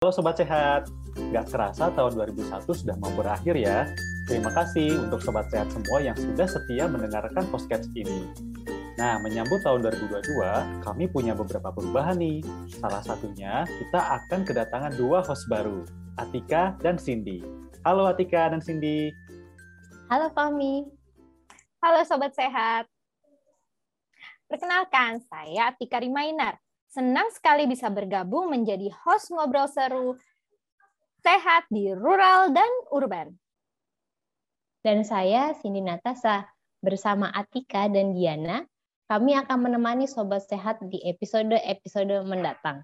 Halo Sobat Sehat, nggak kerasa tahun 2001 sudah mau berakhir ya. Terima kasih untuk Sobat Sehat semua yang sudah setia mendengarkan podcast ini. Nah, menyambut tahun 2022, kami punya beberapa perubahan nih. Salah satunya, kita akan kedatangan dua host baru, Atika dan Cindy. Halo Atika dan Cindy. Halo Fami. Halo Sobat Sehat. Perkenalkan, saya Atika Rimainar, Senang sekali bisa bergabung menjadi host ngobrol seru sehat di rural dan urban. Dan saya Cindy Natasa bersama Atika dan Diana, kami akan menemani sobat sehat di episode-episode mendatang.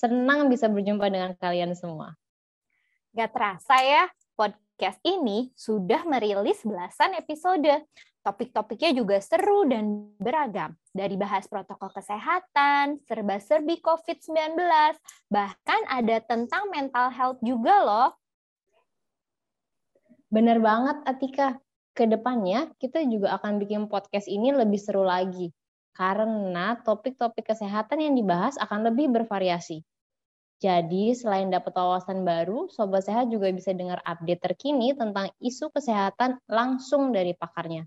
Senang bisa berjumpa dengan kalian semua. Gak terasa ya, podcast ini sudah merilis belasan episode. Topik-topiknya juga seru dan beragam. Dari bahas protokol kesehatan, serba-serbi COVID-19, bahkan ada tentang mental health juga loh. Benar banget Atika. Ke depannya kita juga akan bikin podcast ini lebih seru lagi. Karena topik-topik kesehatan yang dibahas akan lebih bervariasi. Jadi, selain dapat wawasan baru, Sobat Sehat juga bisa dengar update terkini tentang isu kesehatan langsung dari pakarnya.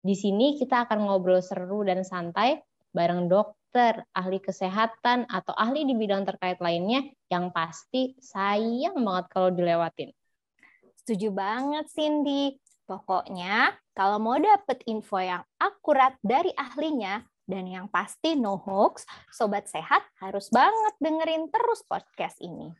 Di sini kita akan ngobrol seru dan santai bareng dokter, ahli kesehatan, atau ahli di bidang terkait lainnya yang pasti sayang banget kalau dilewatin. Setuju banget, Cindy. Pokoknya, kalau mau dapet info yang akurat dari ahlinya, dan yang pasti no hoax, Sobat Sehat harus banget dengerin terus podcast ini.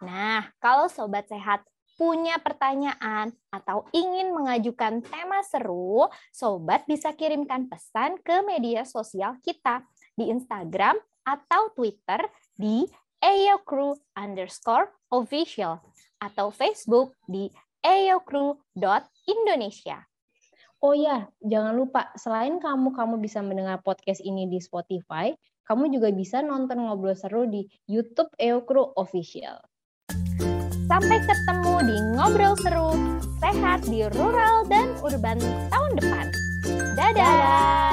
Nah, kalau Sobat Sehat punya pertanyaan atau ingin mengajukan tema seru, sobat bisa kirimkan pesan ke media sosial kita di Instagram atau Twitter di eocrew underscore official atau Facebook di eocrew.indonesia. Oh ya, jangan lupa selain kamu kamu bisa mendengar podcast ini di Spotify, kamu juga bisa nonton ngobrol seru di YouTube EOCrew Official. Sampai ketemu di ngobrol seru sehat di rural dan urban tahun depan. Dadah. Dadah.